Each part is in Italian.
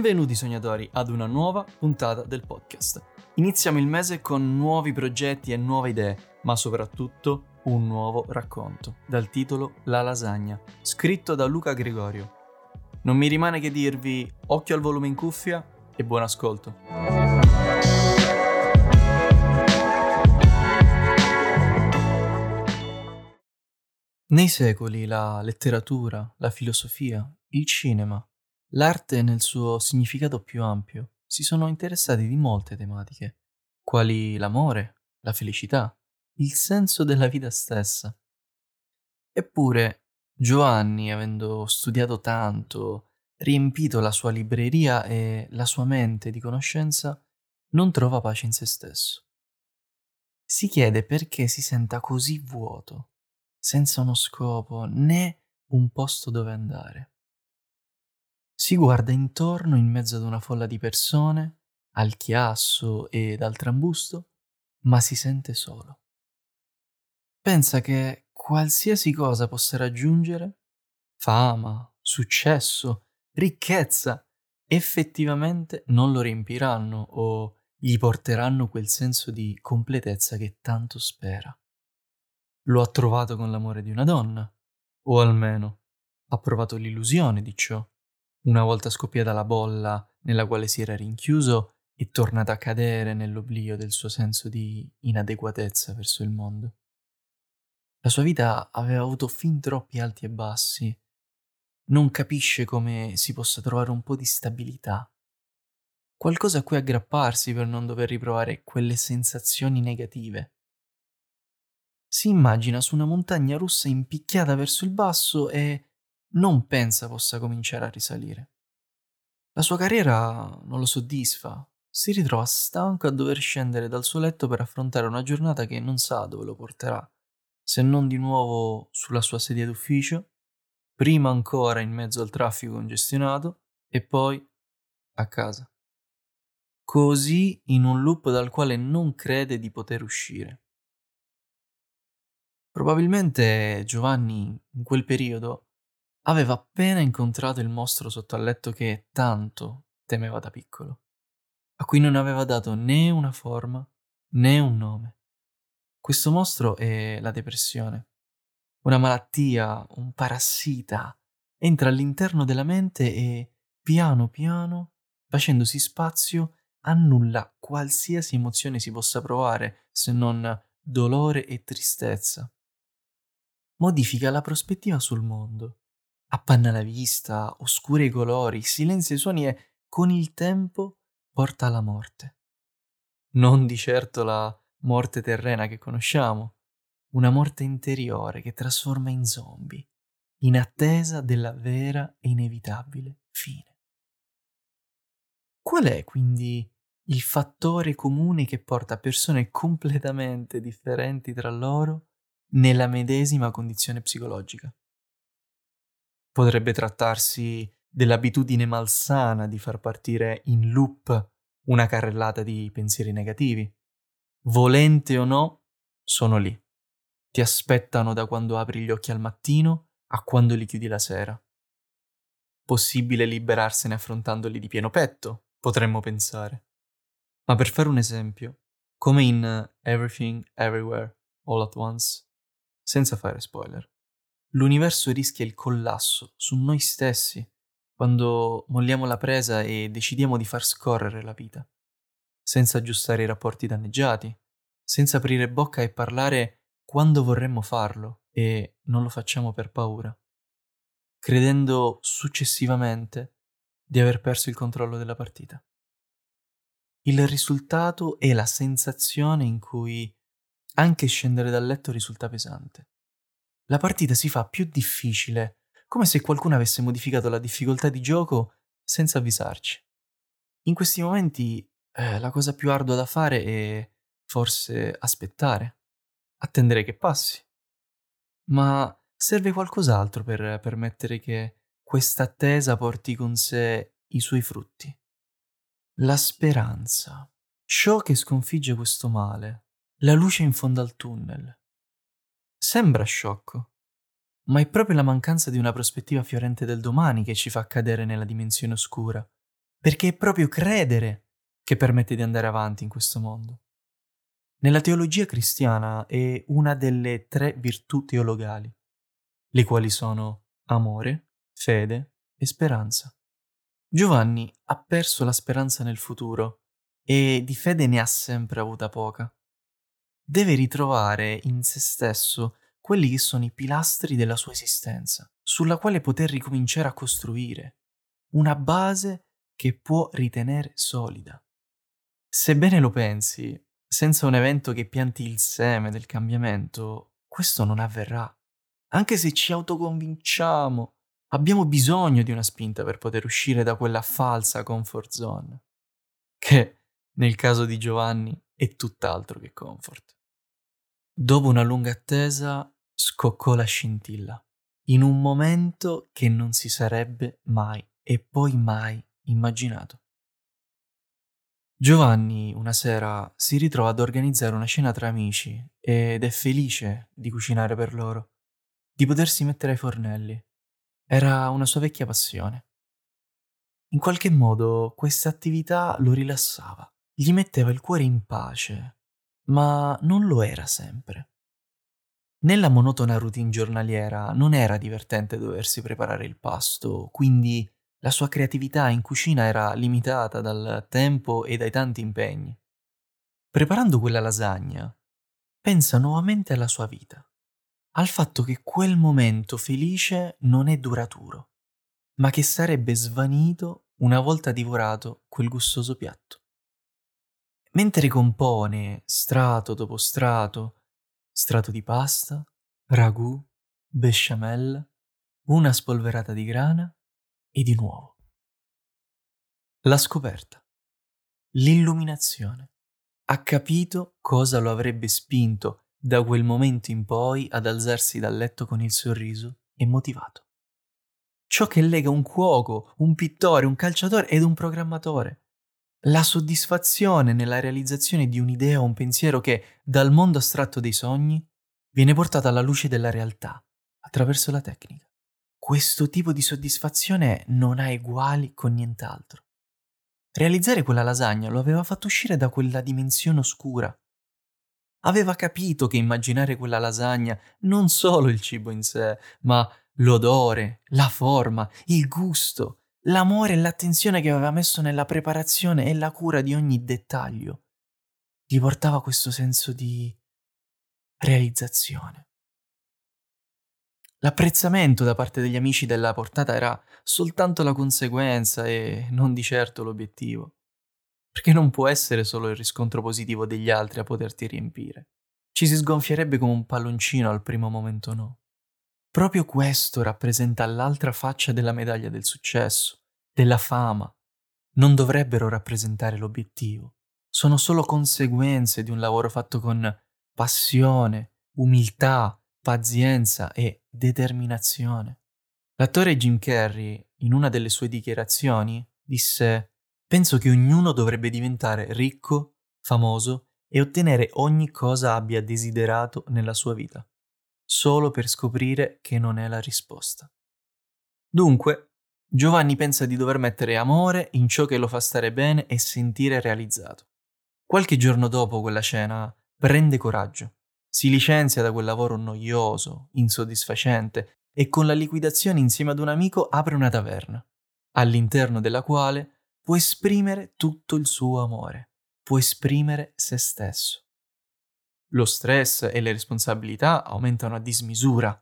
Benvenuti sognatori ad una nuova puntata del podcast. Iniziamo il mese con nuovi progetti e nuove idee, ma soprattutto un nuovo racconto, dal titolo La lasagna, scritto da Luca Gregorio. Non mi rimane che dirvi occhio al volume in cuffia e buon ascolto. Nei secoli la letteratura, la filosofia, il cinema L'arte nel suo significato più ampio si sono interessati di molte tematiche, quali l'amore, la felicità, il senso della vita stessa. Eppure Giovanni, avendo studiato tanto, riempito la sua libreria e la sua mente di conoscenza, non trova pace in se stesso. Si chiede perché si senta così vuoto, senza uno scopo né un posto dove andare. Si guarda intorno in mezzo ad una folla di persone, al chiasso ed al trambusto, ma si sente solo. Pensa che qualsiasi cosa possa raggiungere, fama, successo, ricchezza, effettivamente non lo riempiranno o gli porteranno quel senso di completezza che tanto spera. Lo ha trovato con l'amore di una donna, o almeno ha provato l'illusione di ciò una volta scoppiata la bolla nella quale si era rinchiuso, è tornata a cadere nell'oblio del suo senso di inadeguatezza verso il mondo. La sua vita aveva avuto fin troppi alti e bassi. Non capisce come si possa trovare un po' di stabilità, qualcosa a cui aggrapparsi per non dover riprovare quelle sensazioni negative. Si immagina su una montagna russa impicchiata verso il basso e non pensa possa cominciare a risalire. La sua carriera non lo soddisfa, si ritrova stanco a dover scendere dal suo letto per affrontare una giornata che non sa dove lo porterà, se non di nuovo sulla sua sedia d'ufficio, prima ancora in mezzo al traffico congestionato e poi a casa. Così in un loop dal quale non crede di poter uscire. Probabilmente Giovanni in quel periodo aveva appena incontrato il mostro sotto al letto che tanto temeva da piccolo, a cui non aveva dato né una forma né un nome. Questo mostro è la depressione, una malattia, un parassita, entra all'interno della mente e piano piano, facendosi spazio, annulla qualsiasi emozione si possa provare se non dolore e tristezza. Modifica la prospettiva sul mondo appanna la vista, oscura i colori, silenzia i suoni e con il tempo porta alla morte. Non di certo la morte terrena che conosciamo, una morte interiore che trasforma in zombie, in attesa della vera e inevitabile fine. Qual è quindi il fattore comune che porta persone completamente differenti tra loro nella medesima condizione psicologica? Potrebbe trattarsi dell'abitudine malsana di far partire in loop una carrellata di pensieri negativi. Volente o no, sono lì. Ti aspettano da quando apri gli occhi al mattino a quando li chiudi la sera. Possibile liberarsene affrontandoli di pieno petto, potremmo pensare. Ma per fare un esempio, come in Everything Everywhere All at Once, senza fare spoiler, l'universo rischia il collasso su noi stessi quando molliamo la presa e decidiamo di far scorrere la vita, senza aggiustare i rapporti danneggiati, senza aprire bocca e parlare quando vorremmo farlo e non lo facciamo per paura, credendo successivamente di aver perso il controllo della partita. Il risultato è la sensazione in cui anche scendere dal letto risulta pesante la partita si fa più difficile, come se qualcuno avesse modificato la difficoltà di gioco senza avvisarci. In questi momenti eh, la cosa più ardua da fare è forse aspettare, attendere che passi. Ma serve qualcos'altro per permettere che questa attesa porti con sé i suoi frutti. La speranza, ciò che sconfigge questo male, la luce in fondo al tunnel. Sembra sciocco, ma è proprio la mancanza di una prospettiva fiorente del domani che ci fa cadere nella dimensione oscura, perché è proprio credere che permette di andare avanti in questo mondo. Nella teologia cristiana è una delle tre virtù teologali, le quali sono amore, fede e speranza. Giovanni ha perso la speranza nel futuro e di fede ne ha sempre avuta poca. Deve ritrovare in se stesso quelli che sono i pilastri della sua esistenza, sulla quale poter ricominciare a costruire una base che può ritenere solida. Sebbene lo pensi, senza un evento che pianti il seme del cambiamento, questo non avverrà. Anche se ci autoconvinciamo, abbiamo bisogno di una spinta per poter uscire da quella falsa comfort zone, che nel caso di Giovanni è tutt'altro che comfort. Dopo una lunga attesa scoccò la scintilla, in un momento che non si sarebbe mai e poi mai immaginato. Giovanni una sera si ritrova ad organizzare una cena tra amici ed è felice di cucinare per loro, di potersi mettere ai fornelli. Era una sua vecchia passione. In qualche modo questa attività lo rilassava, gli metteva il cuore in pace, ma non lo era sempre. Nella monotona routine giornaliera non era divertente doversi preparare il pasto, quindi la sua creatività in cucina era limitata dal tempo e dai tanti impegni. Preparando quella lasagna, pensa nuovamente alla sua vita, al fatto che quel momento felice non è duraturo, ma che sarebbe svanito una volta divorato quel gustoso piatto. Mentre compone strato dopo strato, strato di pasta, ragù, besciamella, una spolverata di grana, e di nuovo. La scoperta. L'illuminazione. Ha capito cosa lo avrebbe spinto da quel momento in poi ad alzarsi dal letto con il sorriso e motivato. Ciò che lega un cuoco, un pittore, un calciatore ed un programmatore. La soddisfazione nella realizzazione di un'idea o un pensiero che, dal mondo astratto dei sogni, viene portata alla luce della realtà, attraverso la tecnica. Questo tipo di soddisfazione non ha eguali con nient'altro. Realizzare quella lasagna lo aveva fatto uscire da quella dimensione oscura. Aveva capito che immaginare quella lasagna non solo il cibo in sé, ma l'odore, la forma, il gusto, l'amore e l'attenzione che aveva messo nella preparazione e la cura di ogni dettaglio, gli portava questo senso di realizzazione. L'apprezzamento da parte degli amici della portata era soltanto la conseguenza e non di certo l'obiettivo. Perché non può essere solo il riscontro positivo degli altri a poterti riempire. Ci si sgonfierebbe come un palloncino al primo momento no. Proprio questo rappresenta l'altra faccia della medaglia del successo, della fama. Non dovrebbero rappresentare l'obiettivo. Sono solo conseguenze di un lavoro fatto con passione, umiltà, pazienza e determinazione. L'attore Jim Carrey, in una delle sue dichiarazioni, disse Penso che ognuno dovrebbe diventare ricco, famoso e ottenere ogni cosa abbia desiderato nella sua vita, solo per scoprire che non è la risposta. Dunque, Giovanni pensa di dover mettere amore in ciò che lo fa stare bene e sentire realizzato. Qualche giorno dopo quella cena prende coraggio si licenzia da quel lavoro noioso, insoddisfacente e con la liquidazione insieme ad un amico apre una taverna, all'interno della quale può esprimere tutto il suo amore, può esprimere se stesso. Lo stress e le responsabilità aumentano a dismisura,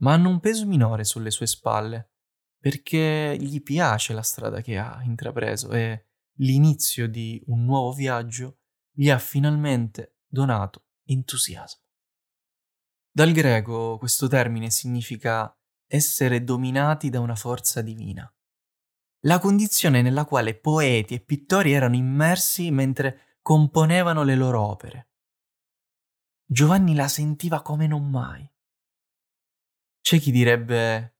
ma hanno un peso minore sulle sue spalle, perché gli piace la strada che ha intrapreso e l'inizio di un nuovo viaggio gli ha finalmente donato entusiasmo. Dal greco questo termine significa essere dominati da una forza divina. La condizione nella quale poeti e pittori erano immersi mentre componevano le loro opere. Giovanni la sentiva come non mai. C'è chi direbbe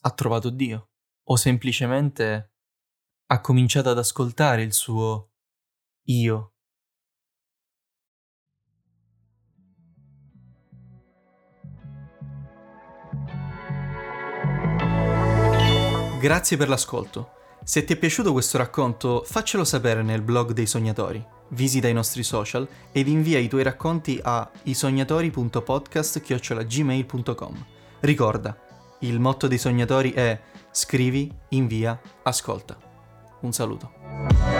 ha trovato Dio o semplicemente ha cominciato ad ascoltare il suo io Grazie per l'ascolto. Se ti è piaciuto questo racconto, faccelo sapere nel blog dei sognatori. Visita i nostri social ed invia i tuoi racconti a isognatori.podcast.gmail.com. Ricorda, il motto dei sognatori è scrivi, invia, ascolta. Un saluto.